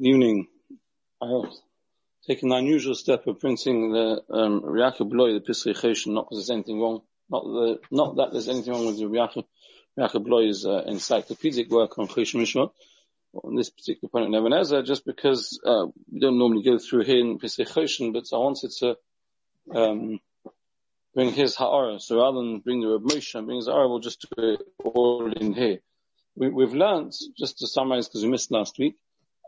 evening, I have taken the unusual step of printing the um, Yaakov Bloy, the Pischei Choshen, not because there's anything wrong, not the, not that there's anything wrong with the Yaakov, Bloy's uh, encyclopedic work on Choshen Mishpat, on this particular point of Nebuchadnezzar, just because uh, we don't normally go through here in Pischei Choshen, but I wanted to um, bring his Ha'ara. So rather than bring the Reb Moshe and bring his Ha'ara, we'll just do it all in here. We, have learned, just to summarize because we missed last week,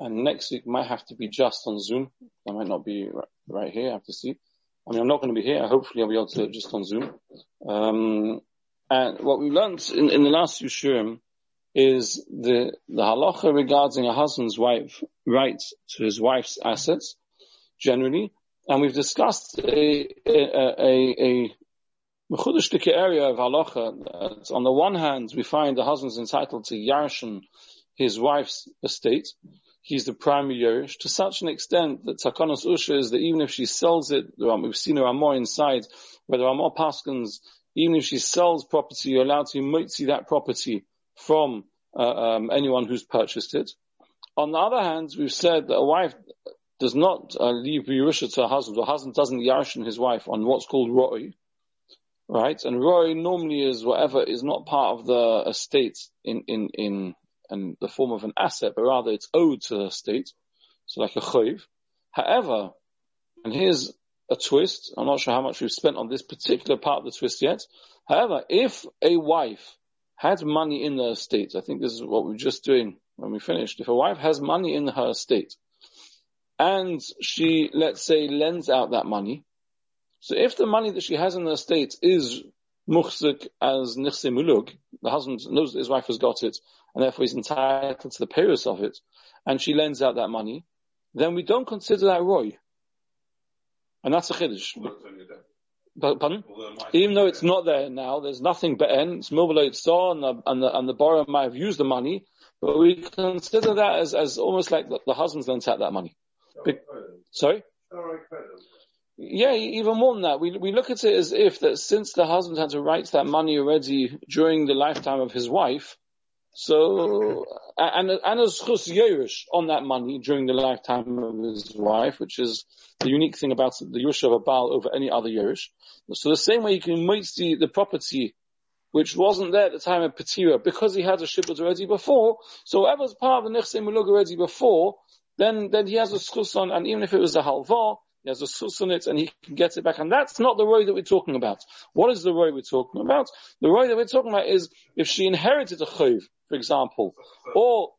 and next week might have to be just on Zoom. I might not be right here. I have to see. I mean, I'm not going to be here. Hopefully I'll be able to just on Zoom. Um, and what we learned in, in the last few shurim is the, the halacha regarding a husband's wife, right to his wife's assets, generally. And we've discussed a, a, a, a area of halacha. On the one hand, we find the husband's entitled to yarshin his wife's estate, he's the primary Yerush to such an extent that Takanos Usha is that even if she sells it, we've seen her more inside, where there are more paskins, even if she sells property, you're allowed to see that property from uh, um, anyone who's purchased it. On the other hand, we've said that a wife does not uh, leave Yerusha to her husband, or husband doesn't yarshin his wife on what's called Roy, right? And Roy normally is whatever is not part of the estate in, in, in and the form of an asset, but rather it's owed to the state. So like a chayv. However, and here's a twist. I'm not sure how much we've spent on this particular part of the twist yet. However, if a wife had money in the estate, I think this is what we're just doing when we finished. If a wife has money in her estate and she, let's say, lends out that money, so if the money that she has in the estate is muhzik as nichse the husband knows that his wife has got it, and therefore he's entitled to the payers of it, and she lends out that money, then we don't consider that roy. And that's a chiddush. But, pardon? Even though it's not there now, there's nothing but en, it's mobile it's saw, and the, and the, and the borrower might have used the money, but we consider that as, as almost like the, the husband's lent out that money. Be, sorry? Yeah, even more than that. We, we look at it as if that since the husband had to write that money already during the lifetime of his wife, so, and, and a schus yerush on that money during the lifetime of his wife, which is the unique thing about the yerush of a Baal over any other yerush. So the same way you can see the property which wasn't there at the time of Petira because he had a shibud already before, so whatever's part of the Nechse Mulug already before, then, then he has a schus on, and even if it was a halva, he has a sus on it and he can get it back. And that's not the roy that we're talking about. What is the roy we're talking about? The roy that we're talking about is if she inherited a chayv, for example, or,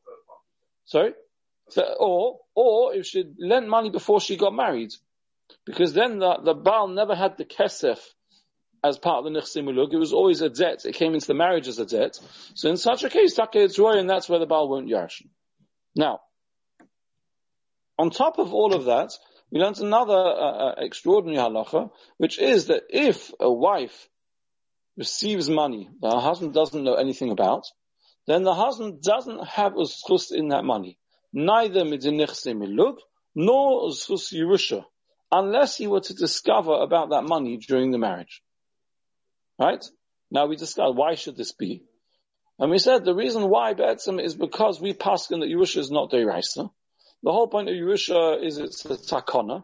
sorry? Or, or if she lent money before she got married. Because then the, the Baal never had the kesef as part of the Nichsimulug. It was always a debt. It came into the marriage as a debt. So in such a case, Taka it's roy and that's where the Baal won't yarshin. Now, on top of all of that, we learned another uh, uh, extraordinary halacha, which is that if a wife receives money that her husband doesn't know anything about, then the husband doesn't have a schus in that money. Neither midinichse milug, nor schus yerusha, unless he were to discover about that money during the marriage. Right? Now we discussed why should this be? And we said the reason why Be'etzim is because we pass that Yerusha is not Deiraisa. The whole point of Yerusha is it's a takana.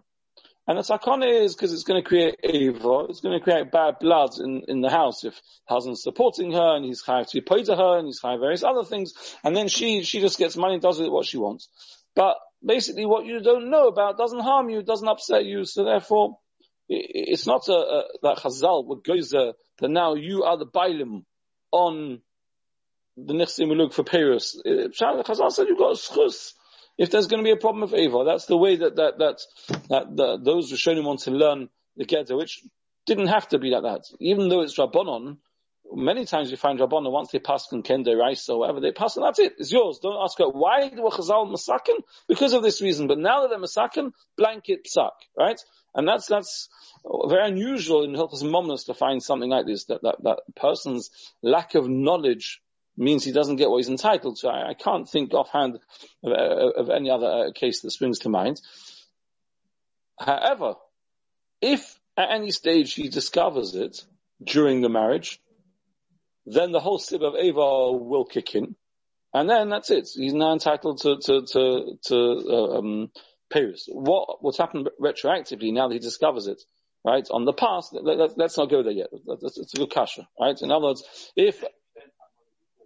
And the takana is because it's going to create evil, it's going to create bad blood in, in the house if husband's supporting her and he's high to pay to her and he's high various other things. And then she, she just gets money and does with what she wants. But basically what you don't know about doesn't harm you, doesn't upset you. So therefore, it's not a, a that Chazal what goes that now you are the bailim on the Nechsim for Paris. Uh, Chazal said you've got a schus if there's going to be a problem of Ava. That's the way that, that, that, that, that those Rishonim want to learn the Geta, which didn't have to be like that. Even though it's Rabbanon, many times you find Rabbanon, once they pass on Kende Rice or whatever, they pass and that's it, it's yours. Don't ask her, why do Chazal Masakin? Because of this reason. But now that they're Masakin, blanket suck, right? And that's, that's very unusual in Hilchas Momnus to find something like this, that, that, that person's lack of knowledge means he doesn't get what he's entitled to. I, I can't think offhand of, of any other uh, case that springs to mind. However, if at any stage he discovers it during the marriage, then the whole sib of Ava will kick in. and then that's it. He's now entitled to to to, to uh, um, Paris. What what's happened retroactively now that he discovers it, right? On the past, let, us let, not go there yet. It's a good kasha, right? In other words, if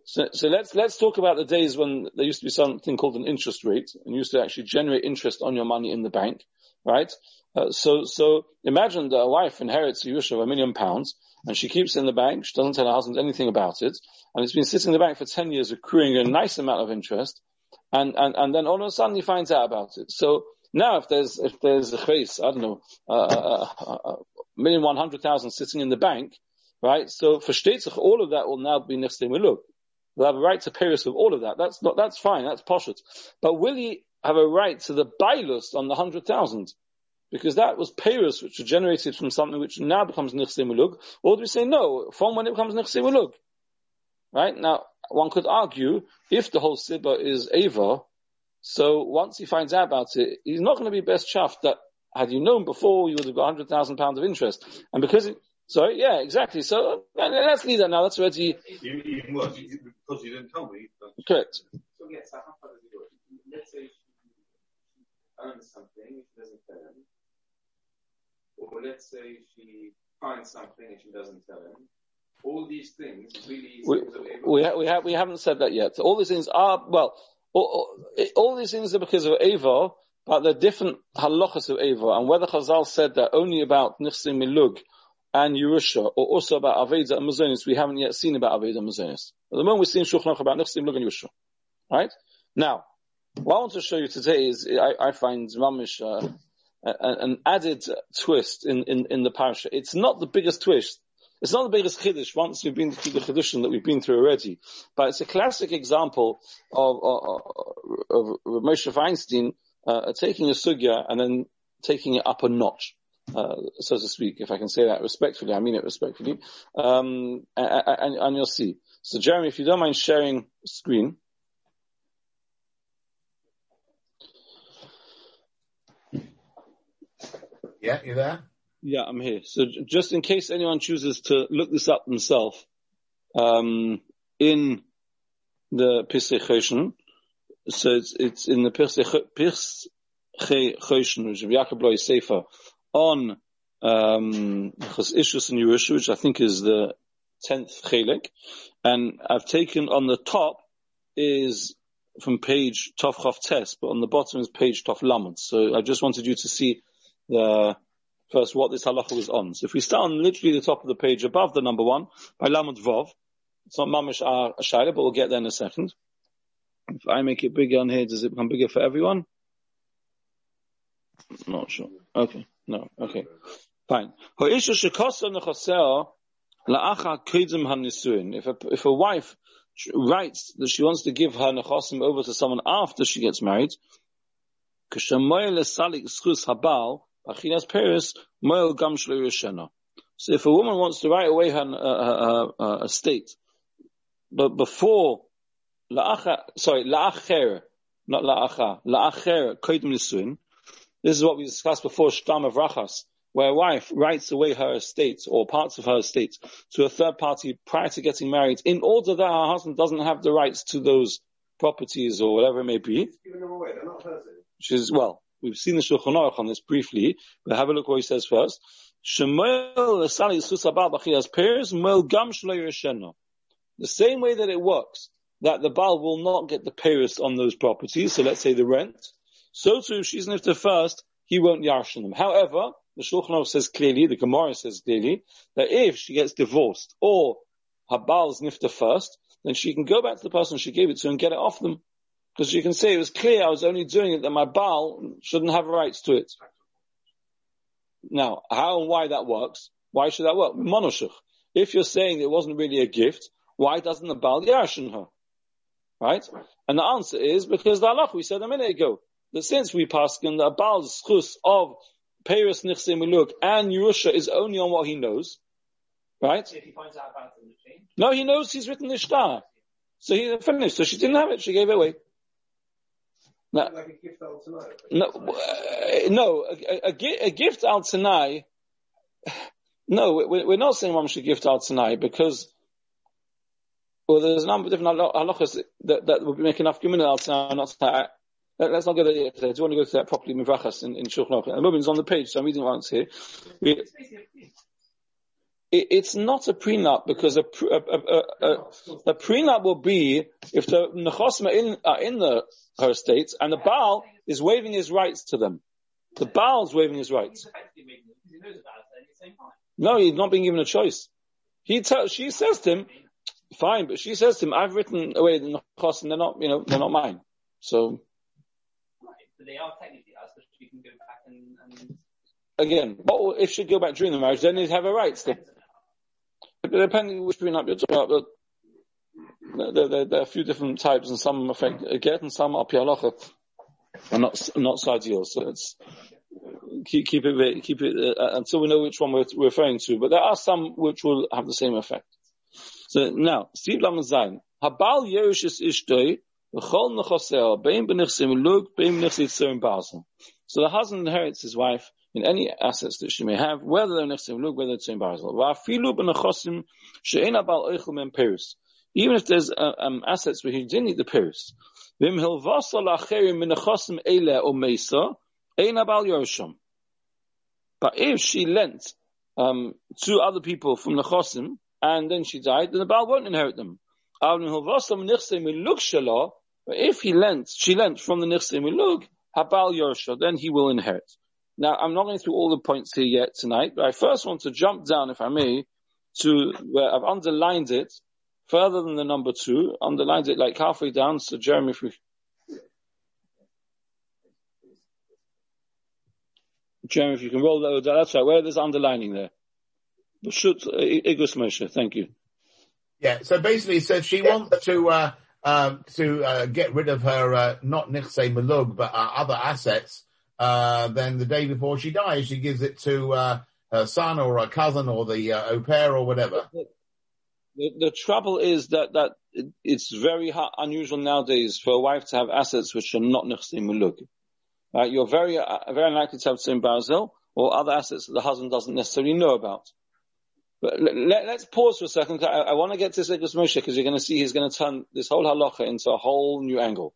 so, so let's let's talk about the days when there used to be something called an interest rate, and used to actually generate interest on your money in the bank, right? Uh, so so imagine that a wife inherits a Yusha of a million pounds, and she keeps it in the bank. She doesn't tell her husband anything about it, and it's been sitting in the bank for ten years, accruing a nice amount of interest, and and and then all of a sudden he finds out about it. So now, if there's if there's a case, I don't know, a uh, uh, uh, million one hundred thousand sitting in the bank, right? So for Shtetzach, all of that will now be Nechstim We'll have a right to Paris with all of that. That's not, that's fine. That's poshut. But will he have a right to the bailus on the hundred thousand? Because that was Paris, which was generated from something which now becomes Nechstim Ulug. Or do we say no, from when it becomes Nechstim Ulug? Right? Now, one could argue, if the whole Sibba is Ava, so once he finds out about it, he's not going to be best chuffed that had you known before, you would have got hundred thousand pounds of interest. And because it, sorry, yeah, exactly. So let's leave that now. That's already even worse because you didn't tell me. Correct. So yes, I have how far does it go? Let's say she earns something, she doesn't tell him, or let's say she finds something and she doesn't tell him. All these things really. We, we, ha- we, ha- we haven't said that yet. All these things are well all, all these things are because of Ava, but they're different halachas of Ava. And whether Chazal said that only about Nichsim Milug and Yerusha, or also about Aveda and Mazonis, we haven't yet seen about Aveda and Mazonis. At the moment we're seeing Shulchan about Nichsim Milug and Yerusha. Right? Now, what I want to show you today is, I, I find Mamish, uh, an added twist in, in, in the parasha. It's not the biggest twist, it's not the biggest chiddush once we've been through the chiddushim that we've been through already, but it's a classic example of, of, of Moshe Feinstein uh, taking a sugya and then taking it up a notch. Uh, so to speak, if I can say that respectfully, I mean it respectfully, um, and, and, you'll see. So Jeremy, if you don't mind sharing screen. Yeah, you there? Yeah, I'm here. So just in case anyone chooses to look this up themselves, um, in the Choshen, so it's, it's in the Pischei Choshen, which is Yaakov Loy Sefer, on, um, Ishus and Yerusha, which I think is the 10th Chelek, and I've taken on the top is from page Tov Chav Tes, but on the bottom is page Tov Lamed. So I just wanted you to see the, first what this halacha was on. So if we start on literally the top of the page above the number one, by Lamed Vov, it's not mamish a shaila, but we'll get there in a second. If I make it bigger on here, does it become bigger for everyone? Not sure. Okay. No. Okay. Fine. If a, if a wife writes that she wants to give her nechosim over to someone after she gets married, So if a woman wants to write away her, estate, but before la'acha, sorry, la'acher, not la'acha, la'acher koidim nisuin, this is what we discussed before, shtam of rachas, where a wife writes away her estate or parts of her estate to a third party prior to getting married in order that her husband doesn't have the rights to those properties or whatever it may be. She's, well, We've seen the Shulchan Aruch on this briefly, but have a look what he says first. The same way that it works, that the Baal will not get the Paris on those properties, so let's say the rent, so too if she's nifta first, he won't yarshin them. However, the Shulchan says clearly, the Gemara says clearly, that if she gets divorced or her Baal's nifta first, then she can go back to the person she gave it to and get it off them. Because you can say it was clear I was only doing it that my Baal shouldn't have rights to it. Now, how and why that works? Why should that work? Monoshuch. If you're saying it wasn't really a gift, why doesn't the Baal yarshin her? Right? And the answer is because the halach we said a minute ago, that since we pass in the Baal's schus of Paris Nichse Miluk and Yerusha is only on what he knows, right? If he finds out about No, he knows he's written the shtar. So he finished. So she didn't have it. She gave it away. No, like a gift al No, uh, no, a, a, a, gift al Tanai. No, we're, we're not saying one should gift al Tanai because Well, there's a number of different halachas that, that would be making enough gimin now, not to, let- let's not go there yet. Do you want to go to that properly, Mivrachas, in, in Shulchan Aruch? The moment, it's on the page, so I'm reading once here. It, it's not a prenup because a, a, a, a, a, prenup will be if the nechosim are in, are in the, her estates and the Baal is waiving his rights to them. The Baal's waiving his rights. No, he's not being given a choice. He tells, she says to him, fine, but she says to him, I've written away the nechosim, they're not, you know, they're not mine. So, They are technically us, but we can go back and, and again, what if she go back during the marriage, then he'd have a right The, depending which prenup you're talking about, but there, there, there are a few different types, and some affect a get, and some are pialacha, and not not sadios. So it's keep keep it keep it uh, until we know which one we're, we're referring to. But there are some which will have the same effect. So now, Steve Lamazain, Habal Yerush Ishtoi, So the husband inherits his wife in any assets that she may have, whether they're Nechsim Lug, whether it's in Men Even if there's uh, um, assets where he didn't need the Yerusham. But if she lent um, to other people from the Chosim, and then she died, then the Baal won't inherit them. But if he lent, she lent from the Nichse Milug, Habal Yorsha, then he will inherit. Now, I'm not going through all the points here yet tonight, but I first want to jump down, if I may, to where I've underlined it further than the number two, underlined it like halfway down, so Jeremy, if we Jeremy, if you can roll that, that's right, where there's underlining there. Shoot, Igros Moshe, thank you. Yeah. So basically, so she wants to uh, um, to uh, get rid of her uh, not nichse malug but uh, other assets. Uh, then the day before she dies, she gives it to uh, her son or her cousin or the uh, au pair or whatever. The, the trouble is that, that it's very ha- unusual nowadays for a wife to have assets which are not nechsi muluk. Right? You're very, very unlikely to have tzim barzil or other assets that the husband doesn't necessarily know about. Let, us pause for a second. I, I want to get to Sigurd Moshe because you're going to see he's going to turn this whole halacha into a whole new angle.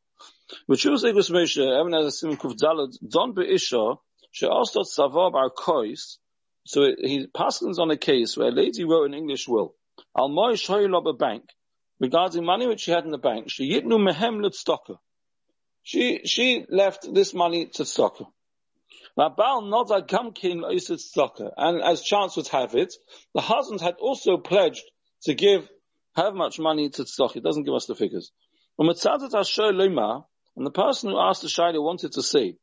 But Shuvah Sigurd Moshe, even as a sim kuf dalad, don be'isha, she'astot savar bar kois, so it, he passes on a case where a lady wrote an English will. Al moy shoylob a bank, regarding money which she had in the bank. She yitnu mehem lit She, she left this money to stocker. Now, Baal Nodar Gamkin Isid Stocker, and as chance would have it, the husband had also pledged to give how much money to Tzedakah. It doesn't give us the figures. And the person who asked the Shaila wanted to say,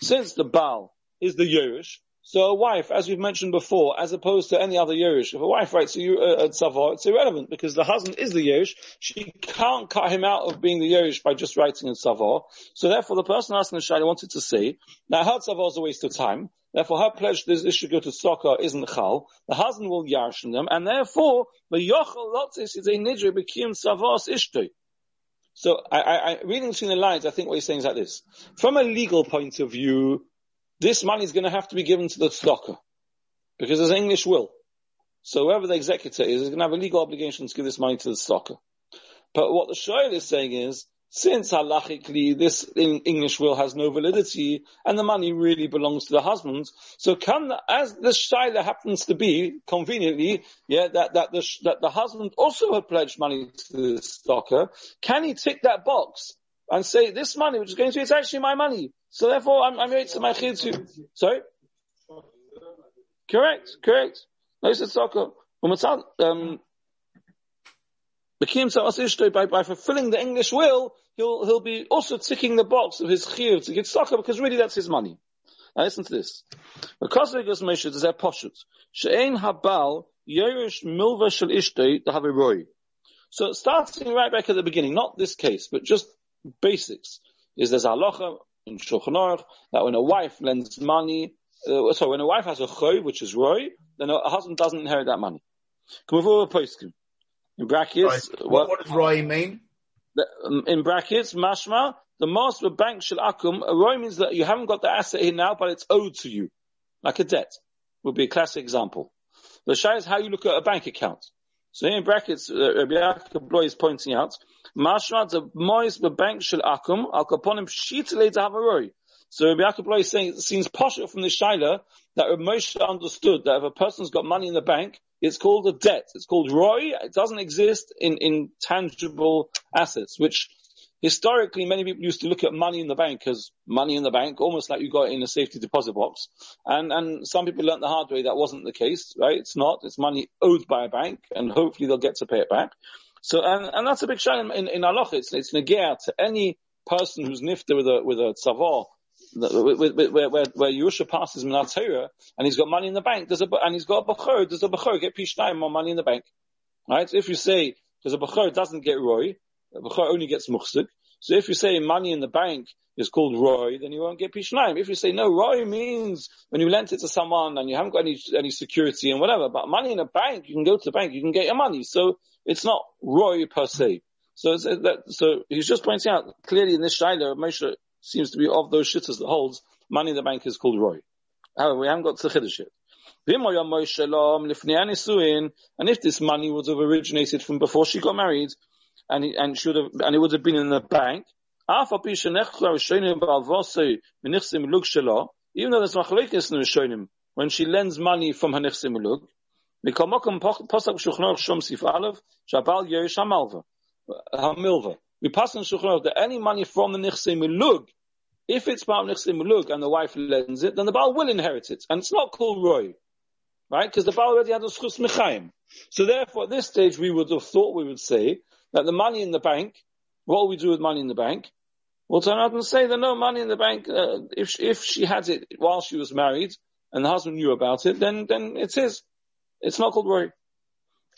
since the Baal is the Yerush, so a wife, as we've mentioned before, as opposed to any other Yerush, if a wife writes a, a, a tzavah, it's irrelevant because the husband is the Yerush. She can't cut him out of being the Yerush by just writing a tzavah. So therefore, the person asking the Shaila wanted to say, now her tzavah is a waste of time. Therefore, her pledge this, this should go to Sokka isn't chal. The husband will yarshin them, and therefore, the yochel lotzis is a nidre bekim tzavos ishtoi. So, I, I, I, reading between the lines, I think what he's saying is like this. From a legal point of view, this money is going to have to be given to the tzedakah because there's an English will. So whoever the executor is, is going to have a legal obligation to give this money to the tzedakah. But what the Shoel is saying is, since halachically this English will has no validity and the money really belongs to the husband, so can, as the shaila happens to be, conveniently, yeah, that, that the, that the husband also had pledged money to the tzedakah, can he tick that box and say, this money which is going to, be it's actually my money. So therefore, I'm, I'm going to my chid to, sorry? Correct, correct. No, it's tzedakah. Um, by, by fulfilling the English will, he'll, he'll be also ticking the box of his chiyuv to get tzedakah because really that's his money. Now listen to this. Because there's a poshut. Habal milva shel ishtei roy. So starting right back at the beginning, not this case, but just basics, is there's halacha in Shulchan Aruch that when a wife lends money, uh, so when a wife has a choy, which is roy, then a husband doesn't inherit that money. Come over poskim. In brackets, Right. What, what does Roy mean? the- um, in brackets, mashma, the master of bank shall akum, a roy means that you haven't got the asset here now, but it's owed to you. Like a debt. Would be a classic example. The Shai is how you look at a bank account. So in brackets, uh, Rabbi Yaakov Bloy is pointing out, Mashma the mois bank shel akum al kaponim shitele davaroi. So Rabbi Yaakov Bloy is saying it seems partial from the Shaila that Rabbi Moshe understood that if a person's got money in the bank, it's called a debt. It's called roy. It doesn't exist in, in tangible assets, which historically many people used to look at money in the bank as money in the bank, almost like you got it in a safety deposit box. And, and some people learned the hard way that wasn't the case, right? It's not. It's money owed by a bank and hopefully they'll get to pay it back. So, and, and that's a big shame in, in Allah. It's, it's to any person who's nifta with a, with a tzavar, where, where, where Yusha passes Minat Torah and he's got money in the bank, there's a, and he's got a Bachur, does a Bachur get Pishnayim more money in the bank? Right? If you say, there's a Bachur doesn't get Roy, a Bachur only gets Muchsik. So if you say money in the bank is called Roy, then you won't get Pishnayim. If you say no, Roy means when you lent it to someone and you haven't got any, any security and whatever, but money in a bank, you can go to the bank, you can get your money. So it's not Roy per se. So, uh, that, so he's just pointing out clearly in this Shaila, Moshe seems to be of those shitters that holds money in the bank is called Roy. However, we haven't got to yet. And if this money would have originated from before she got married, and it, and should have, and it would have been in the bank, even though there's machlekes in Rishonim, when she lends money from her nechsim ulug, we pass on Shulchan that any money from the Nichse Milug, if it's part of Milug and the wife lends it, then the Baal will inherit it. And it's not called Roy. Right? Because the Baal already had a Schus Mechaim. So therefore, at this stage, we would have thought we would say that the money in the bank, what will we do with money in the bank? We'll turn out and say that no money in the bank, uh, if, if she had it while she was married and the husband knew about it, then, then it's his. It's not called Roy.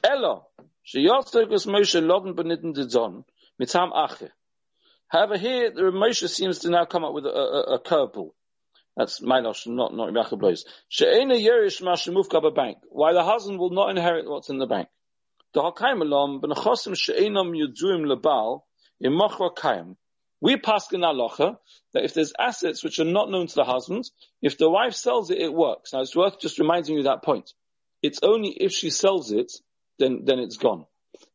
Ella, she Moshe Zon. Mitam Ache. However, here the Moshe seems to now come up with a, a, a curveball. That's Milosh, not not Yaakov Blois. She'ena yerish mashemufka bank. Why the husband will not inherit what's in the bank. We pass in alocha that if there's assets which are not known to the husband, if the wife sells it, it works. Now it's worth just reminding you that point. It's only if she sells it, then then it's gone.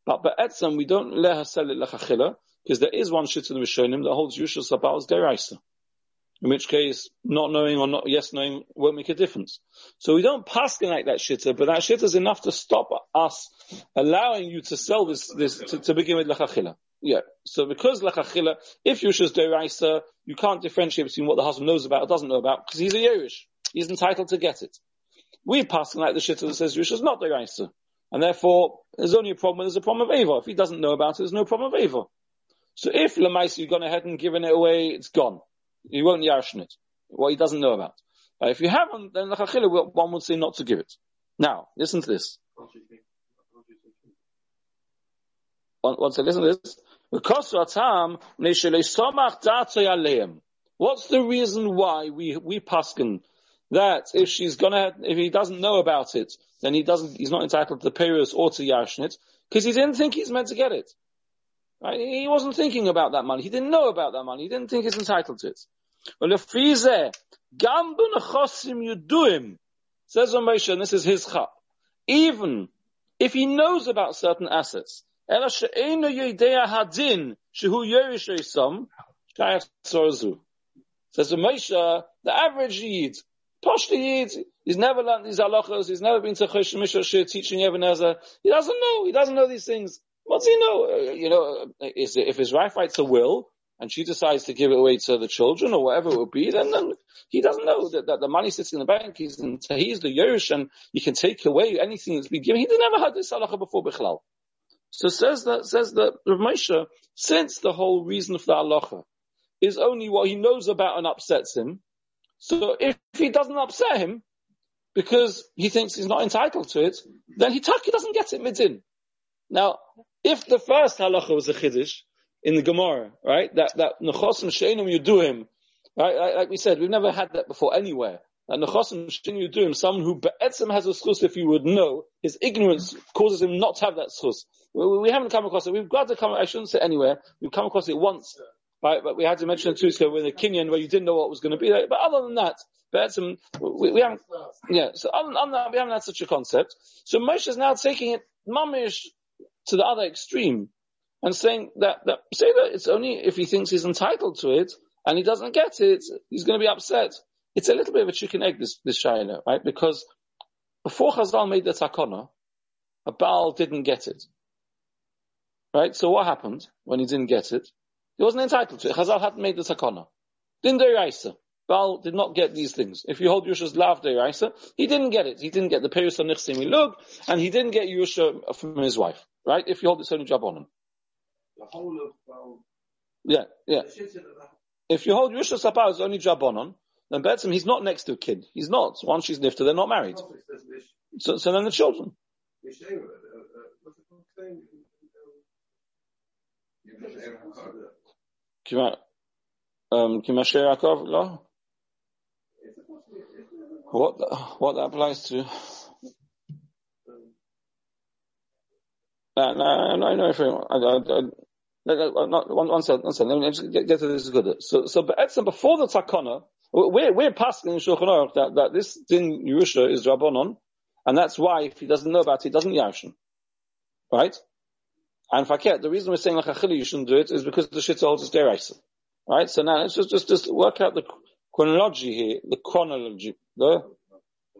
But Be'etzem, we don't let her sell it lechachila, because there is one shit in the Rishonim that holds Yushal Sabal's deraisa. In which case, not knowing or not yes knowing won't make a difference. So we don't pass like that shitter, but that shitter is enough to stop us allowing you to sell this, this to, to begin with lechachila. Yeah. So because lechachila, if Yusha's deraisa, you can't differentiate between what the husband knows about or doesn't know about, because he's a Yerush. He's entitled to get it. We pass like the shitter that says Yusha's not deraisa. And therefore, there's only a problem when there's a problem of Ava. If he doesn't know about it, there's no problem of Ava. So if Lamais, you've gone ahead and given it away, it's gone. You won't yarshin it. What he doesn't know about. Uh, if you haven't, then Lachachila, one would say not to give it. Now, listen to this. One say, listen to this. What's the reason why we, we paskin that if she's gonna, if he doesn't know about it, then he doesn't, he's not entitled to the Peiros or to Yashnit, because he didn't think he's meant to get it. Right? He wasn't thinking about that money. He didn't know about that money. He didn't think he's entitled to it. Says Moshe, and this is his chap. Even if he knows about certain assets. Says Moshe, the average Yid, Poshta Yid, he's never learned these halachas, he's never been to Chosh Mishra teaching Ebenezer. He doesn't know, he doesn't know these things. What's he know? Uh, you know, is, if his wife writes a will, and she decides to give it away to the children or whatever it would be, then, then he doesn't know that, that the money sits in the bank. He's in, he's the Yerush and you can take away anything that's been given. He never had this halacha before Bichlal. So says that, says that Rav Moshe, since the whole reason for the halacha is only what he knows about and upsets him, so if he doesn't upset him, because he thinks he's not entitled to it, then he taki doesn't get it midin. Now, if the first halacha was a chiddush in the Gemara, right, that that nechosim sheinum yuduim, right, like, like we said, we've never had that before anywhere. That nechosim sheinum yuduim, someone who be'etzim has a schus, if you would know, his ignorance causes him not to have that schus. We, we haven't come across it. We've got to come. I shouldn't say anywhere. We've come across it once right? But we had to mention it two so with the Kenyan where you didn't know what was going to be. There. But other than that, some, we, we haven't, yeah, so other than that, we haven't had such a concept. So Moshe is now taking it mamish to the other extreme and saying that, that, say that it's only if he thinks he's entitled to it and he doesn't get it, he's going to be upset. It's a little bit of a chicken egg, this, this Shaila, right? Because before Chazal made the takana, a Baal didn't get it. Right? So what happened when he didn't get it? He wasn't entitled to it. Chazal hadn't made the takana. Didn't do Raisa. Baal did not get these things. If you hold Yusha's lav Raisa, he didn't get it. He didn't get the Peris on Nichsim Ilug, and he didn't get Yusha from his wife. Right? If you hold the only job on him. The whole of, well, Yeah, yeah. the shit of the If you hold Yusha Sapar as only Jabonon, then Betzim, he's not next to a kid. He's not. Once she's nifta, they're not married. Prophet says this, So, so then the children. uh, uh, what's the fuck thing? You know, Abraham Carter. Kima, um, Kima Sher Yaakov, no? It's a possibility, isn't it? What, what that applies to? No, no, no, no, I, no, no, not, one, one second, one second, let me just get, to this is good. So, so, Be'etzim, before the Takana, we're, we're passing in Shulchan Aruch that, that this din Yerusha is Rabbanon, and that's why if he doesn't know about it, he doesn't Yashin. Right? And Faket, the reason we're saying like Achille you shouldn't do it is because the Shitza holds is Deraisa. Right? So now let's just, just, just work out the chronology here, the chronology, the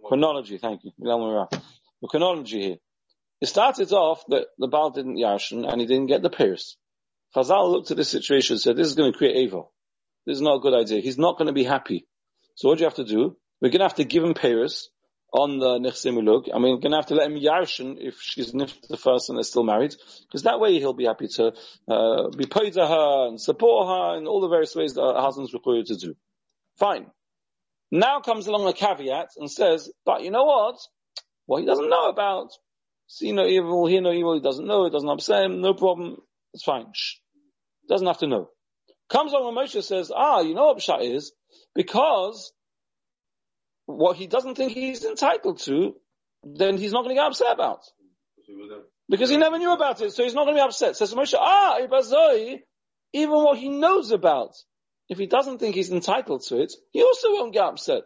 chronology, thank you. The chronology here. It started off that the Baal didn't Yashin and he didn't get the Pierce. Chazal looked at this situation and said, this is going to create evil. This is not a good idea. He's not going to be happy. So what do you have to do? We're going to have to give him Paris on the Nechsimulug, and we're going to have to let him Yarshin if she's the first and they're still married, because that way he'll be happy to uh, be paid to her and support her in all the various ways that a husband's required to do. Fine. Now comes along a caveat and says, but you know what? What he doesn't know about, see no evil, hear no evil, he doesn't know, it doesn't upset him, no problem, it's fine. Shh. Doesn't have to know. Comes along when Moshe says, ah, you know what Pshat is? Because what he doesn't think he's entitled to, then he's not going to get upset about. Because he never knew about it, so he's not going to be upset. Says Moshe, ah, Ibazoi, even what he knows about, if he doesn't think he's entitled to it, he also won't get upset.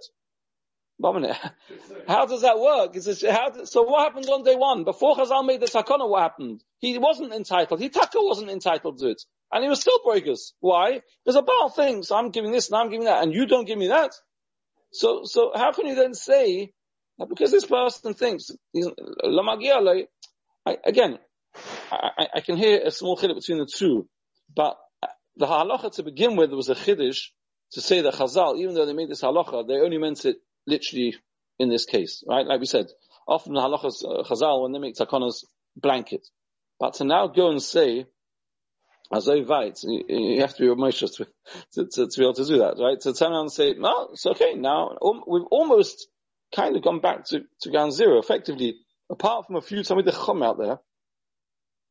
How does that work? Is it, how, so what happened on day one? Before Chazal made the takana, what happened? He wasn't entitled. He taka wasn't entitled to it. And he was still breakers. Why? There's a Baal thing, so I'm giving this and I'm giving that, and you don't give me that. So, so how can you then say that because this person thinks he's I, again, I, I, can hear a small chiddush between the two, but the halacha to begin with was a chiddush to say that Chazal, even though they made this halacha, they only meant it literally in this case, right? Like we said, often the halachas uh, Chazal when they make takanas blanket, but to now go and say as write, you, have to be emotional to, to, to, to be able to do that, right? To turn around and say, no, it's okay now. Um, we've almost kind of gone back to, to ground zero, effectively, apart from a few Talmud Chum out there.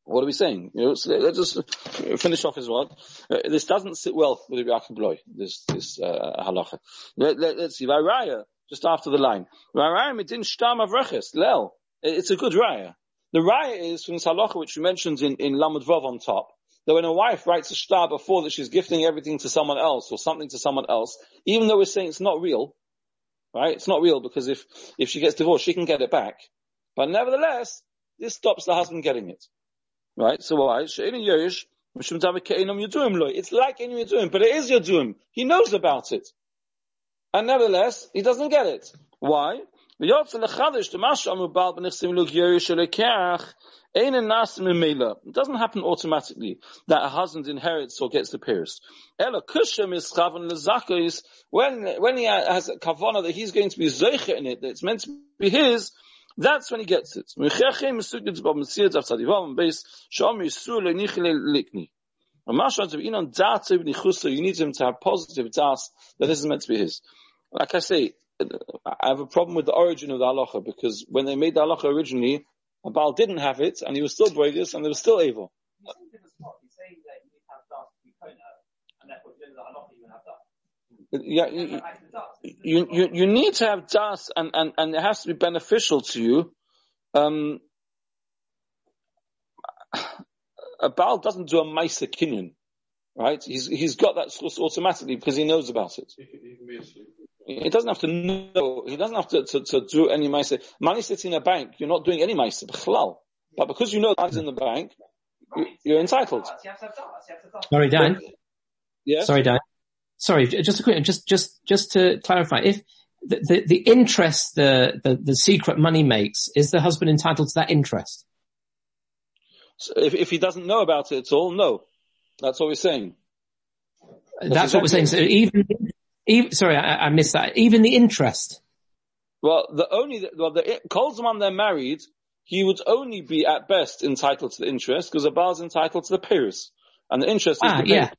What are we saying? You know, so let's just finish off as well. Uh, this doesn't sit well with the Yaakov Bloy, this, this, uh, halacha. Let, let, let's see. Varaya, just after the line. It's a good raya. The raya is from this halacha which we mentioned in, in Lamed Vav on top that when a wife writes a shtar before that she's gifting everything to someone else or something to someone else, even though we're saying it's not real, right? It's not real because if, if she gets divorced, she can get it back. But nevertheless, this stops the husband getting it. Right? So why? It's like any Yaduim, but it is Yaduim. He knows about it. And nevertheless, he doesn't get it. Why? It doesn't happen automatically that a husband inherits or gets the pierce. When when he has a kavana that he's going to be zeicha in it, that it's meant to be his. That's when he gets it. You need him to have positive das that this is meant to be his. Like I say, I have a problem with the origin of the halacha because when they made the halacha originally, a Baal didn't have it, and he was still Broidus, and they were still evil. You seem to spot. You say that you need to have dust to be kona, and therefore you don't know even have dust. Yeah, you, you, you, you need to have das, and, and, and it has to be beneficial to you. Um, a Baal doesn't do a Maisa Kinyan. Right? He's, he's got that source automatically because he knows about it. He can, he can be asleep. He doesn't have to know, he doesn't have to, to, to do any meiser. Money sitting in a bank, you're not doing any meiser, b'chlal. But because you know money's in the bank, you, you're entitled. You have to have dollars. You have to have dollars. Sorry, Dan. Yes? Sorry, Dan. Sorry, just a quick, just, just, just to clarify, if the, the, the interest the, the, the secret money makes, is the husband entitled to that interest? So if, if he doesn't know about it at all, no. That's what we're saying. That's what we're saying. So even, even, sorry, I, I missed that. Even the interest. Well, the only, well, the, Kolzman they're married, he would only be at best entitled to the interest because the bar is entitled to the Paris. And the interest is Ah, the yeah.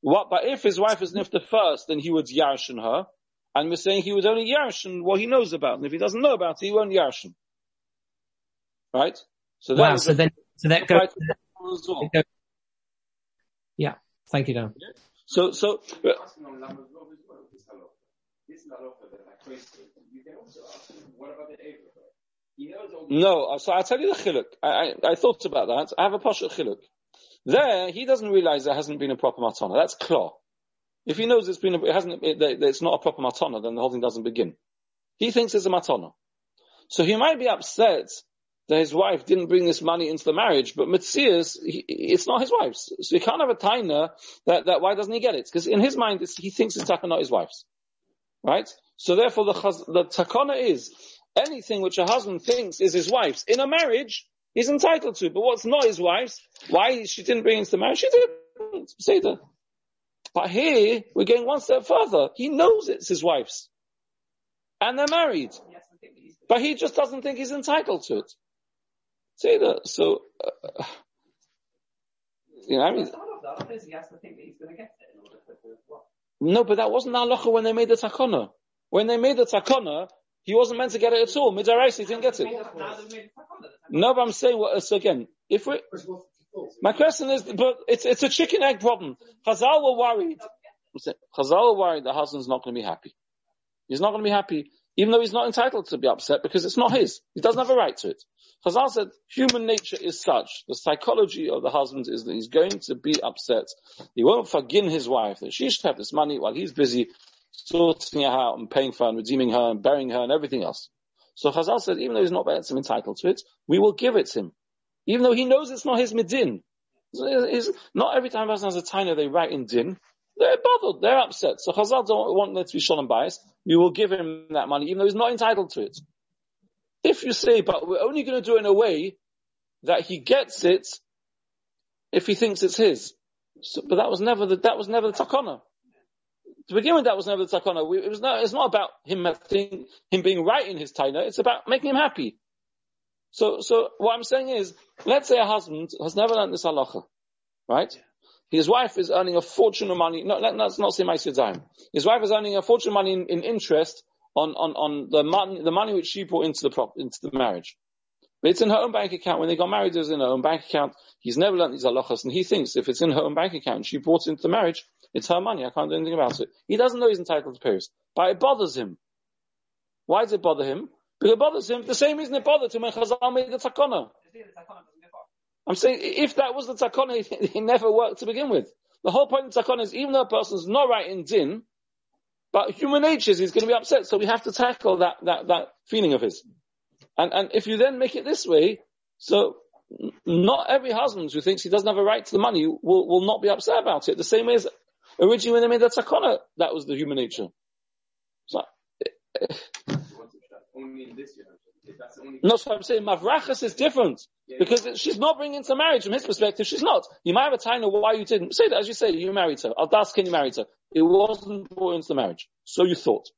What, but if his wife is nifta first, then he would yarshin her. And we're saying he would only yarshin what he knows about. And if he doesn't know about it, he won't yarshin. Right? So that Wow. So the- then, so that goes, right as well. it goes- yeah. Thank you, Dan. So, so, the no, uh, so I'll tell you the chiluk. I, I, I thought about that. I have a poshet chiluk. There, he doesn't realize there hasn't been a proper matana. That's claw. If he knows it's been, a, it hasn't, it, it's not a proper matana, then the whole thing doesn't begin. He thinks it's a matana. So he might be upset that his wife didn't bring this money into the marriage, but Mitzias, it's not his wife's. So he can't have a taina that, that why doesn't he get it? Because in his mind, it's, he thinks it's takana, not his wife's. Right? So therefore the, the takana is anything which a husband thinks is his wife's in a marriage, he's entitled to. But what's not his wife's, why she didn't bring it into the marriage, she didn't say that. But here, we're going one step further. He knows it's his wife's. And they're married. He has to think that he's But he just doesn't think he's entitled to it. See that? So, uh, you know, I mean, That's the halacha. The halacha is he has to think that he's going to get it in order for the what? no, but that wasn't halacha when they made the takana. When they made the takana, he wasn't meant to get it at all. Midaraisi, didn't get it. Now they've made the takana, the takana. No, but I'm saying, what, so again, if we, my question is, but it's, it's a chicken egg problem. Chazal were worried. Chazal were worried the husband's not going to be happy. He's not going to be happy, even though he's not entitled to be upset because it's not his. He doesn't have a right to it. Chazal said, human nature is such, the psychology of the husband is that he's going to be upset. He won't forgive his wife that she should have this money while he's busy sorting her out and paying for and redeeming her and burying her and everything else. So Chazal said, even though he's not entitled to it, we will give it to him. Even though he knows it's not his midin. It's- not every time a person has a taina they write in din. They're bothered, they're upset. So Chazal don't want there to be shalom bias. We will give him that money, even though he's not entitled to it. If you say, but we're only going to do it in a way that he gets it if he thinks it's his. So, but that was never the, that was never the takana. To begin with, that was never the takana. We, it was not, it's not about him having, him being right in his taina. It's about making him happy. So, so what I'm saying is, let's say a husband has never learned this halacha, right? His wife is earning a fortune of money. No, let, let's not say Ma'aseh His wife is earning a fortune of money in, in interest on, on, on the money, the money which she brought into the prop, into the marriage. But it's in her own bank account. When they got married, it was in her own bank account. He's never learned these halachas, and he thinks if it's in her own bank account, she brought it into the marriage, it's her money. I can't do anything about it. He doesn't know he's entitled to Paris, but it bothers him. Why does it bother him? Because it bothers him the same reason it bothered him when Chazal made the takana. I'm saying if that was the takana, it, it never worked to begin with. The whole point of takana is even though a person's not right in din, but human nature is he's going to be upset, so we have to tackle that, that, that feeling of his. And, and if you then make it this way, so not every husband who thinks he doesn't have a right to the money will, will not be upset about it. The same way as originally when they made the takana, that was the human nature. So, only in this. No, so I'm saying Mavrachas is different. Because she's not bringing into marriage from his perspective. She's not. You might have a time of why you didn't. Say that, as you say, you married her. I'll ask, can you married her? It wasn't brought into the marriage. So you thought.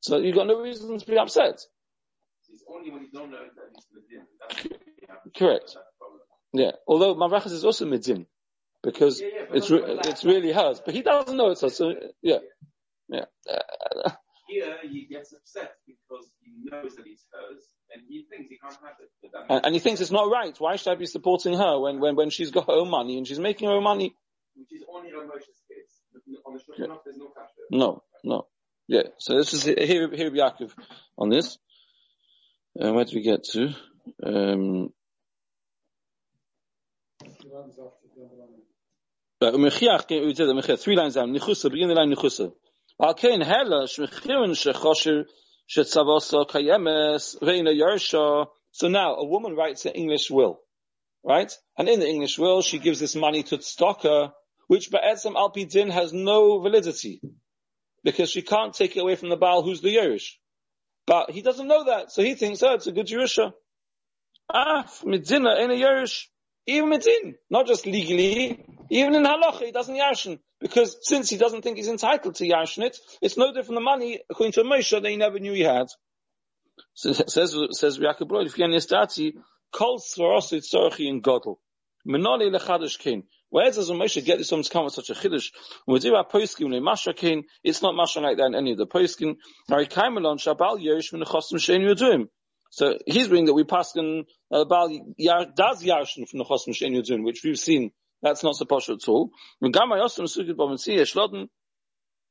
So you've got no reason to be upset. It's only when you don't know that he's within. That's what we have. Correct. That's the problem. Yeah. Although Mavrachas is also midzin. Because Yeah, yeah, it's, re- it's really hers. But he doesn't know it's hers. So, yeah. Yeah. Uh, Here he gets upset because he knows that it's hers and he thinks he can't have it. But that and, and he thinks it's not right. Why should I be supporting her when, when, when she's got her own money and she's making her own money? which is only Ramosha's case. On the Shulchan there's no kasher. No, no. Yeah. So this is here, here Yaakov on this. Uh, where do we get to? Um, Right, Umechiach, we did the Mechiach, three lines down. Nichusa, begin the line Nichusa. Al hela, shmechirin shechosher, shetzavosa kayemes, veina yarsha. So now, a woman writes an English will, right? And in the English will, she gives this money to Tzedakah, which Ba'etzim Alpi Din has no validity. Because she can't take it away from the Baal who's the Yerush. But he doesn't know that, so he thinks, oh, it's a good Yerusha. Ah, Medina in a Yerush. Even it's in, not just legally, even in halacha, he doesn't yashin. Because since he doesn't think he's entitled to yashin it, it's no different than money, according to Moshe, that he never knew he had. So says, says Yaakov Broid, if you're in kol svarosi tzorchi in godel. Menoli lechadish kin. Where does Moshe get this to come with such a chiddush? When we do our poskim le masha kin, it's not masha like that in any of the poskim. Hari kaimelon shabal yerush min chosim shein yuduim. So he's bringing that we pass in about uh, does Yarshin from the Chosm Shein Yudun, which we've seen that's not supposed at all. וגם היוסם סוגית במציע יש לודן,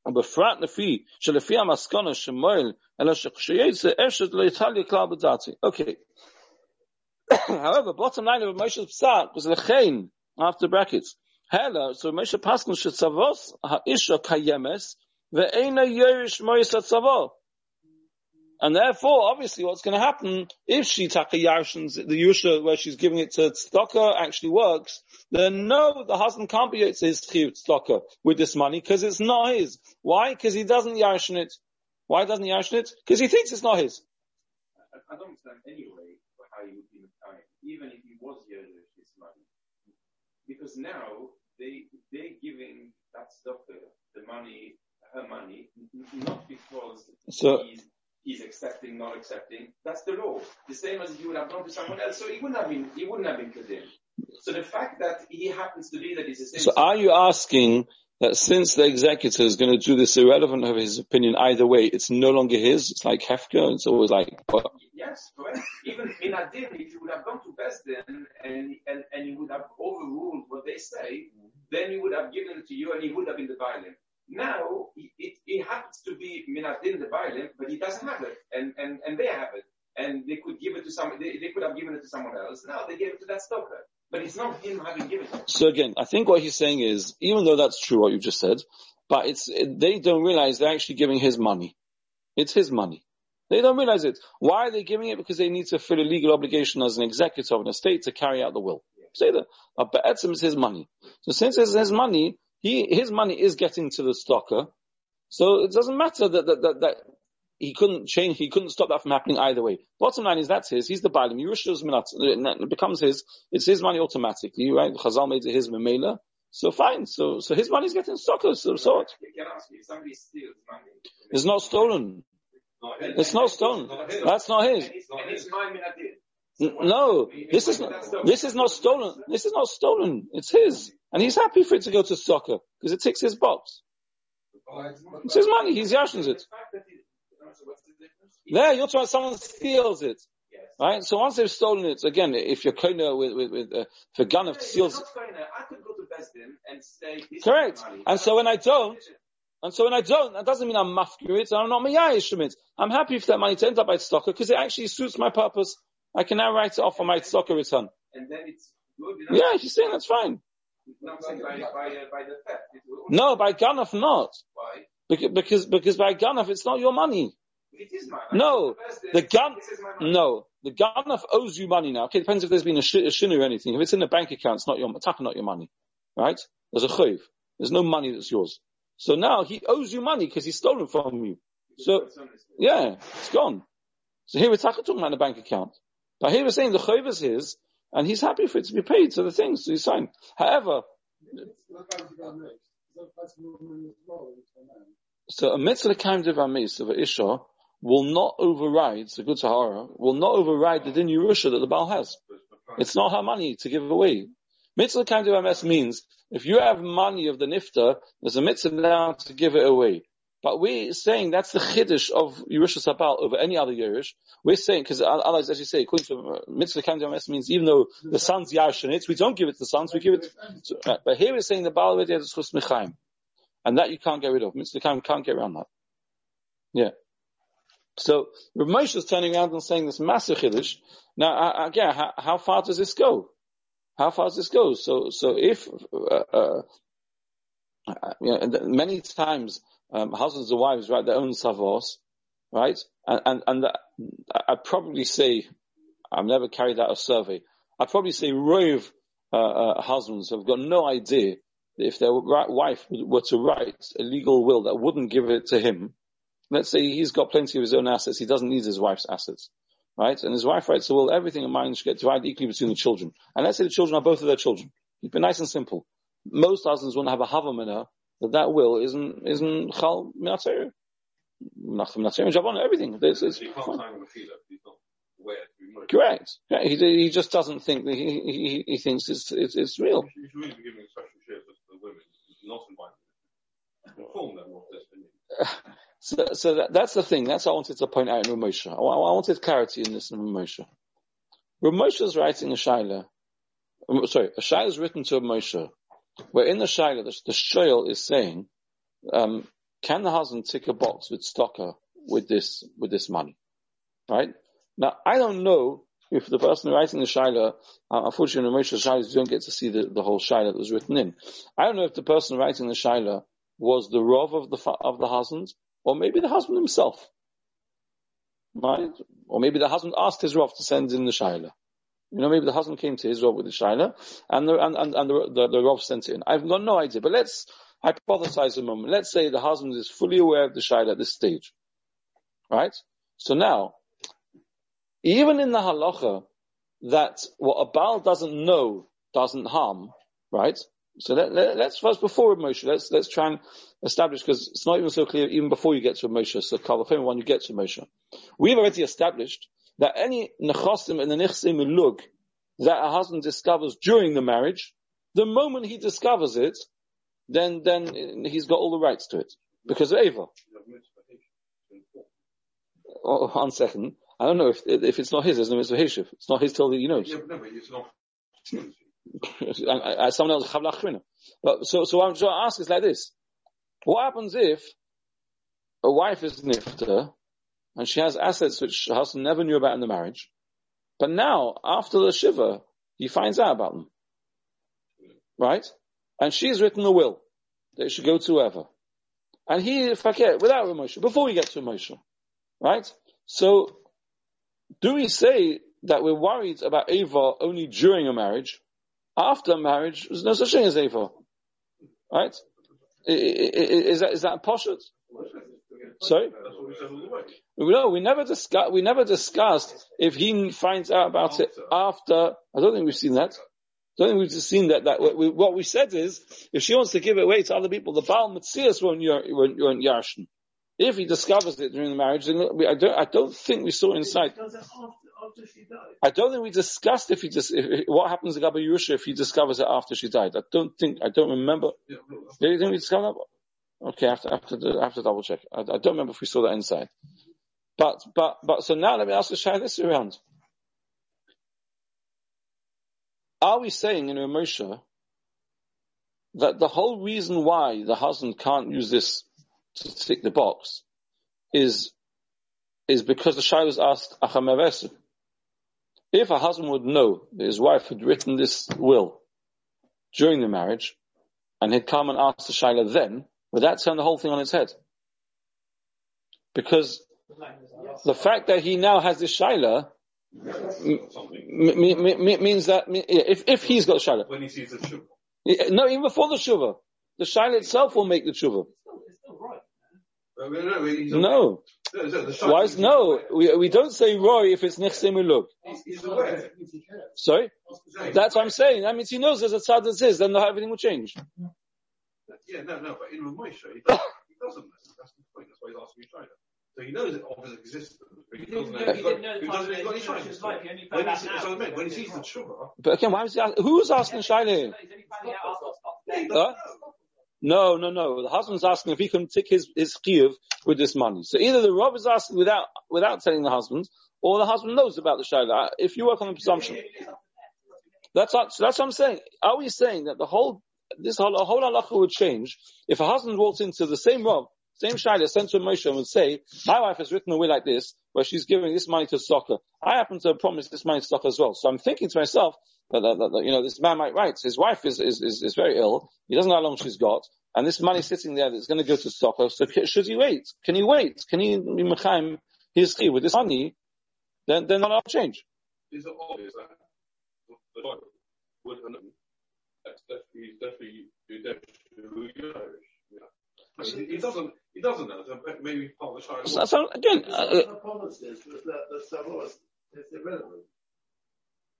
ובפרט לפי שלפי המסקונה שמועל, אלא שכשיצא אשת לא יטליה כלל בדעתי. Okay. However, bottom line of Moshe's psak was lechein, after brackets. Hela, so Moshe Paskin shetzavos ha'isha kayemes, ve'ena yerish moyes atzavos. And therefore, obviously, what's going to happen if she taka yarshins, the yusha where she's giving it to tzedakah actually works, then no, the husband can't be his tzedakah with this money because it's not his. Why? Because he doesn't yarshin it. Why doesn't he yarshin it? Because he thinks it's not his. I, I don't understand anyway how you would be time, even if he was Yerdish his money. Because now they they're giving that tzedakah the money, her money, not because so, he's he's accepting, not accepting. That's the law. The same as if you would have gone to someone else, so he wouldn't have been, he wouldn't have been condemned. So the fact that he happens to be that he's the same. So are you asking that since the executor is going to do this irrelevant of his opinion either way, it's no longer his? It's like Hefka. It's always like, what? Yes, correct. Even in Adin, if you would have gone to Besdin and, and, and you would have overruled what they say, then he would have given it to you and he would have been the violent. Now, it, it happens to be Minadin the violent, but he doesn't have it, and, and, and they have it. And they could give it to some, they, they could have given it to someone else. Now they gave it to that tzedakah. But it's not him having given it. So again, I think what he's saying is, even though that's true what you just said, but it's, they don't realize they're actually giving his money. It's his money. They don't realize it. Why are they giving it? Because they need to fulfill a legal obligation as an executor of an estate to carry out the will. Say that. But Be'etzim is his money. So since it's his money, he, his money is getting to the tzedakah. So it doesn't matter that, that, that, that he couldn't change, he couldn't stop that from happening either way. Bottom line is that's his, he's the Baalim, it becomes his, it's his money automatically, right? Chazal made it his Memela. So fine, so, so his money's getting stockers, so, so what? It's not stolen. It's not stolen. That's not his. No, this is not, this is not stolen. This is not stolen. It's his. And he's happy for it to go to tzedakah because it ticks his box. It's his money. He's yashins it. There, you're trying, someone steals it. Right? So once they've stolen it, again, if you're kona with, with, with, uh, if a gun of steals. and say, Correct. And so when I don't, and so when I don't, that doesn't mean I'm mafkir it, I'm not mayayish from it. I'm happy for that money to end up by tzedakah because it actually suits my purpose. I can now write it off on my stocker return. And then it's good. Yeah, he's saying that's fine. By. No, by Ganaf not. Why? Because, because, because by Ganaf it's not your money. It is my. No, The, gun, no, the Ganaf owes you money now. Okay, it depends if there's been a, sh- a shin or anything. If it's in the bank account, it's not your, it's not your money. Right? There's a chayv. There's no money that's yours. So now he owes you money because he's stolen from you. So, yeah, it's gone. So here we're talking about the bank account. But here we're saying the chayv is his, and he's happy for it to be paid to the things, he's signed. However, so a mitzvah kind of amis of isha will not override, the good Sahara, will not override the din Yerusha that the Baal has. It's not her money to give away. Mitzvah kind of amis means if you have money of the nifta, there's a mitzvah now to give it away. But we're saying that's the chiddush of Yerusha Sabal over any other Yerush. We're saying, because Allah as you say, according to uh, Mitzvah Kandim means even though the son's Yarshin it, we don't give it to the sons, we give it to, right. But here we're saying the Baal already has Chus Mechaim. And that you can't get rid of. Mitzvah Kandim can't get around that. Yeah. So, Rav Moshe is turning around and saying this massive chiddush. Now, uh, again, how, how, far does this go? How far does this go? So, so if, uh, uh, uh, you know, and many times, um, husbands and wives write their own savos, right? And, and, and I'd probably say, I've never carried out a survey, I'd probably say rove, uh, uh, husbands have got no idea that if their wife were to write a legal will that wouldn't give it to him, let's say he's got plenty of his own assets, he doesn't need his wife's assets, right? And his wife writes a will, everything in mine should get divided equally between the children. And let's say the children are both of their children. Keep it nice and simple. Most husbands wouldn't have a havamina that that will isn't, isn't chal minatzir. Everything. It's, it's, Correct. Yeah, he, he just doesn't think that he, he, he thinks it's, it's, it's real. You should really be giving special shares to the women, not inviting Inform them of this. So, so that, that's the thing. That's what I wanted to point out in Ramosha. I, I wanted clarity in this in Ramosha. Ramosha is writing a shaila. Sorry, a shaila is written to Ramosha, where in the shaila, the, the shoyl is saying, um, can the husband tick a box with tzedakah with this, with this money? Right? Now, I don't know if the person writing the shaila, uh, unfortunately, in Ramosha's shaila, you don't get to see the, the whole shaila that was written in. I don't know if the person writing the shaila was the rov of the, of the husband, or maybe the husband himself. Right? Or maybe the husband asked his Rav to send in the Shaila. You know, maybe the husband came to Israel with the Shaila, and the, and, and, and the, the, the Rav sent in. I've got no idea, but let's hypothesize a moment. Let's say the husband is fully aware of the Shaila at this stage. Right? So now, even in the halacha, that what a Baal doesn't know doesn't harm, right? So let, us let, first, before Moshe, let's, let's try and establish, because it's not even so clear even before you get to Moshe, so Kalafim when you get to Moshe. We've already established that any nechosim and the nechsim lug that a husband discovers during the marriage, the moment he discovers it, then, then he's got all the rights to it. Because of Ava. Oh, one second. I don't know if, if it's not his, there's no mitzvah It's not his till he knows. Yeah, but no, but it's not. someone else but so so I'm trying to ask is like this: What happens if a wife is nifta and she has assets which her husband never knew about in the marriage, but now after the shiva he finds out about them, right? And she's written a will that it should go to whoever, and he forget without emotion before we get to emotion, right? So do we say that we're worried about Ava only during a marriage, after a marriage, there's no such thing as Ava. Right? Is that, is that poshut? Sorry? No, we never discussed, we never discussed if he finds out about it after, I don't think we've seen that. I don't think we've just seen that, that we, what we said is, if she wants to give it away to other people, the Baal Metzias won't, won't, won't yarshin. If he discovers it during the marriage, then we, I don't, I don't think we saw inside. I don't think we discussed if he just if, what happens to Gabba Yerusha if he discovers it after she died. I don't think I don't remember. Did you think we discovered that? Okay, have to, I have to, double check. I, I, don't remember if we saw that inside. But but but so now let me ask the Shai this around. Are we saying in Moshe that the whole reason why the husband can't use this to tick the box is is because the Shai was asked Achamevesu. If a husband would know that his wife had written this will during the marriage, and he'd come and ask the Shaila then, would that turn the whole thing on its head? Because the fact that he now has this Shaila m- m- m- means that if, if he's got Shaila. When he sees the Shuvah. No, even before the Shuvah. The Shaila itself will make the Shuvah. No. Why is, no, we, we don't say Roy if it's Nechsim Ulug. Sorry? That's what I'm saying. That means he knows there's a tzad that says, then everything will change. Yeah, no, no, but in Ramosha, he, doesn't, he doesn't know. That's the point. That's why he's asking me So he knows it of his existence, but he doesn't know. He doesn't know he got any When he, so when he sees the Shuvah. But again, why was he asking, who's asking Shaila? Huh? No, no, no. The husband's asking if he can tick his, his chiyuv with this money. So either the rob is asking without, without telling the husband, or the husband knows about the shayla. If you work on the presumption. That's what, so that's what I'm saying. Are we saying that the whole, this whole, whole halacha would change if a husband walks into the same rob same Shaila sent to Moshe and would say, my wife has written a away like this, where she's giving this money to tzedakah. I happen to promise this money to tzedakah as well. So I'm thinking to myself that, that, that, that you know, this man might write. His wife is, is, is, is, very ill. He doesn't know how long she's got. And this money sitting there that's going to go to tzedakah. So should he wait? Can he wait? Can he be mechaim his with this money? Then, then I'll change. Obvious that the Bible would, that's definitely, definitely, definitely Irish. Yeah. He doesn't. He doesn't know. So maybe part of the child. So, so again, uh, the policies was that the Savoy is irrelevant.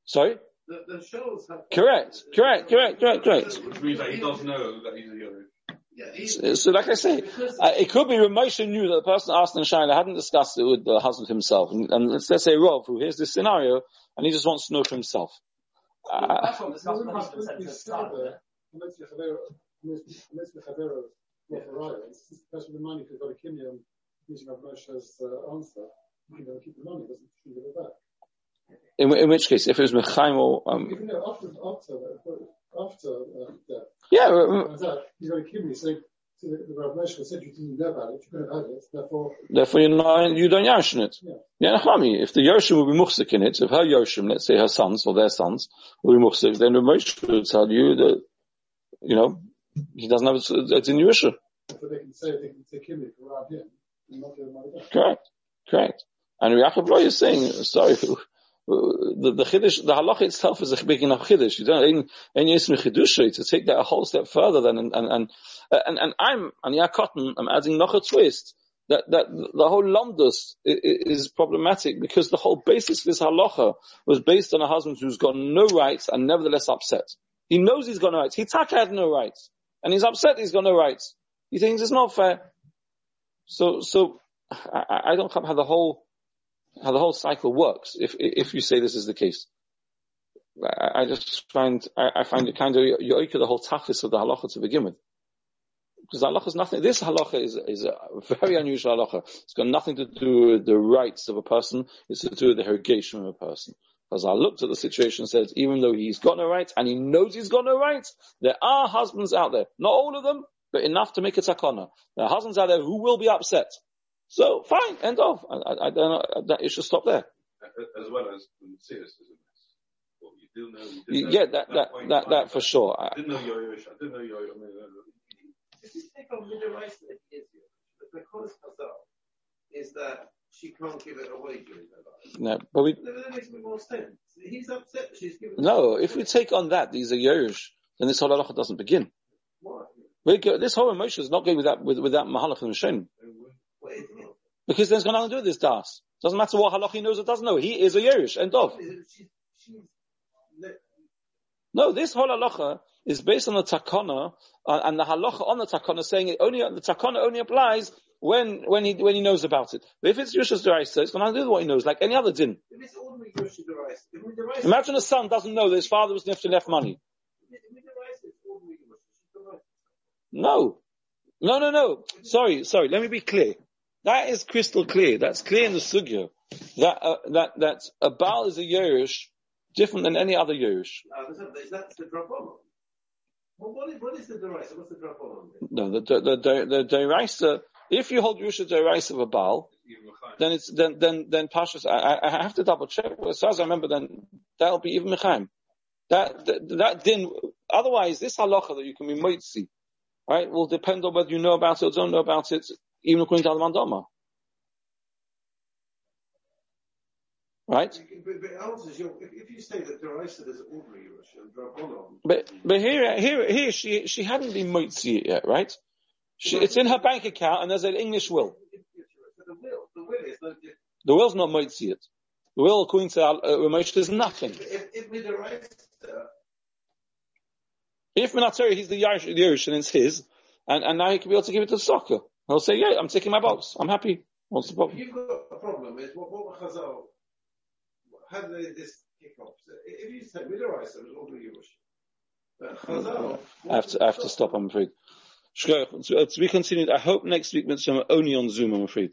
Sorry. The, the shows have. Correct. Correct. Correct. Correct. Correct. Which means that he does know that he's a Irish. Yeah, So, so like I say, uh, it could be Ramosha knew that the person asked in Shaila hadn't discussed it with the husband himself. And, and let's, let's say Rob, who hears this scenario, and he just wants to know for himself. Uh, That's what the husband husband said to start with. Especially the money, if you've got a Kimyam using Rav Moshe's uh, answer, you can keep the money, doesn't give it back? in, in which case, if it was Mechaim or, um, Even though after, after, after uh, death, yeah, turns out you've got a Kimyam, so, the, the Rav Moshe said you didn't know about it, you could have had it, therefore, therefore you know, you don't yarshin it. Yeah. If the Yoshim would be muhsik in it, if her Yoshim, let's say her sons or their sons, would be muhsik, then the Moshe would tell you that, you know, he doesn't have it, it's in Yerusha. so they can say, they can around him, and not give the money back. Correct. Correct. And Yaakov Loy is saying, sorry, the, the Chiddush, the halacha itself is a big enough Chiddush. You don't, in, in Yismi Chiddush, to take that a whole step further than, and, and, and, uh, and, and I'm, Yaakov, I'm adding noch a twist. That, that the whole Lomdus is problematic because the whole basis of this halacha was based on a husband who's got no rights and nevertheless upset. He knows he's got no rights. He taka had no rights. And he's upset he's got no rights. He thinks it's not fair. So, so, I, I don't have the whole, how the whole cycle works if, if you say this is the case. I, I just find, I, I find it kind of yoika the whole tachlis of the halacha to begin with. Because halacha is nothing, this halacha is, is a very unusual halacha. It's got nothing to do with the rights of a person, it's to do with the irrigation of a person. As I looked at the situation and said, even though he's got no rights and he knows he's got no rights, there are husbands out there, not all of them, but enough to make a takana. There are husbands out there who will be upset. So fine, end of. I, I, I don't know, that it should stop there. As well as when serious is a. What you do know, you You- did know Yeah, that, that, point that, five, that for sure. I I, didn't know you're Irish. I didn't know you're I mean, If you take on Midirais that is the cause Chazal is that she can't give it away during her life. no, but we, That that makes a more sense. He's upset that she's given no, if we take on that, these are Yerush, then this whole halacha doesn't begin. Why? We go, this whole emotion is not going with that, with, with that mahalach and Hashem. What is it? Because there's nothing to do with this das. Doesn't matter what halach he knows or doesn't know. He is a Yerush, end of. She's, she's, let- No, this whole halacha is based on the takana, uh, and the halacha on the takana saying it only, the takana only applies when, when he, when he knows about it. But if it's Yushas Deraisa, it's going to do with what he knows, like any other din. if it's ordinary Midirais, Imagine a son doesn't know that his father was nifta left money. Midirais is ordinary Rosh Midirais. No. No, no, no. Sorry, sorry. Let me be clear. That is crystal clear. That's clear in the sugya. That, uh, that, that a Baal is a Yerush different than any other Yerush. That's, that's the drop. Well, what is, what is the Deraisa? What's the drop on? No, the, the, the, the, the Deraisa, if you hold Yerusha Deraisa of a Baal, then it's, then, then, then Pashas, I, I I have to double check. As far as I remember, then that'll be even Mechaim. That, that, that din, otherwise this halacha that you can be moitzi, right, will depend on whether you know about it or don't know about it, even according to the Mandama. Right? But, but answers your, if, if you say that Deraisa is ordinary Rosh and drop on, But, but here, here, here, she, she hadn't been moitzi it yet, right? She, it's in her bank account and there's an English will. the will, the will is no. The will's not moitzi it. The will, according to uh, is nothing. If, if Minatori, he's the Yerush, and it's his, and, and now he can be able to give it to tzedakah. He'll say, yeah, I'm taking my box. I'm happy. What's the problem? you've got a problem is what, what Chazal, how did this kick off? So if you say Midirais, it was ordinary Rosh. But Chazal, I have to, I have to stop, I'm afraid. Shkoyach, to, to be continued. I hope next week, Mitzvah, only on Zoom, I'm afraid.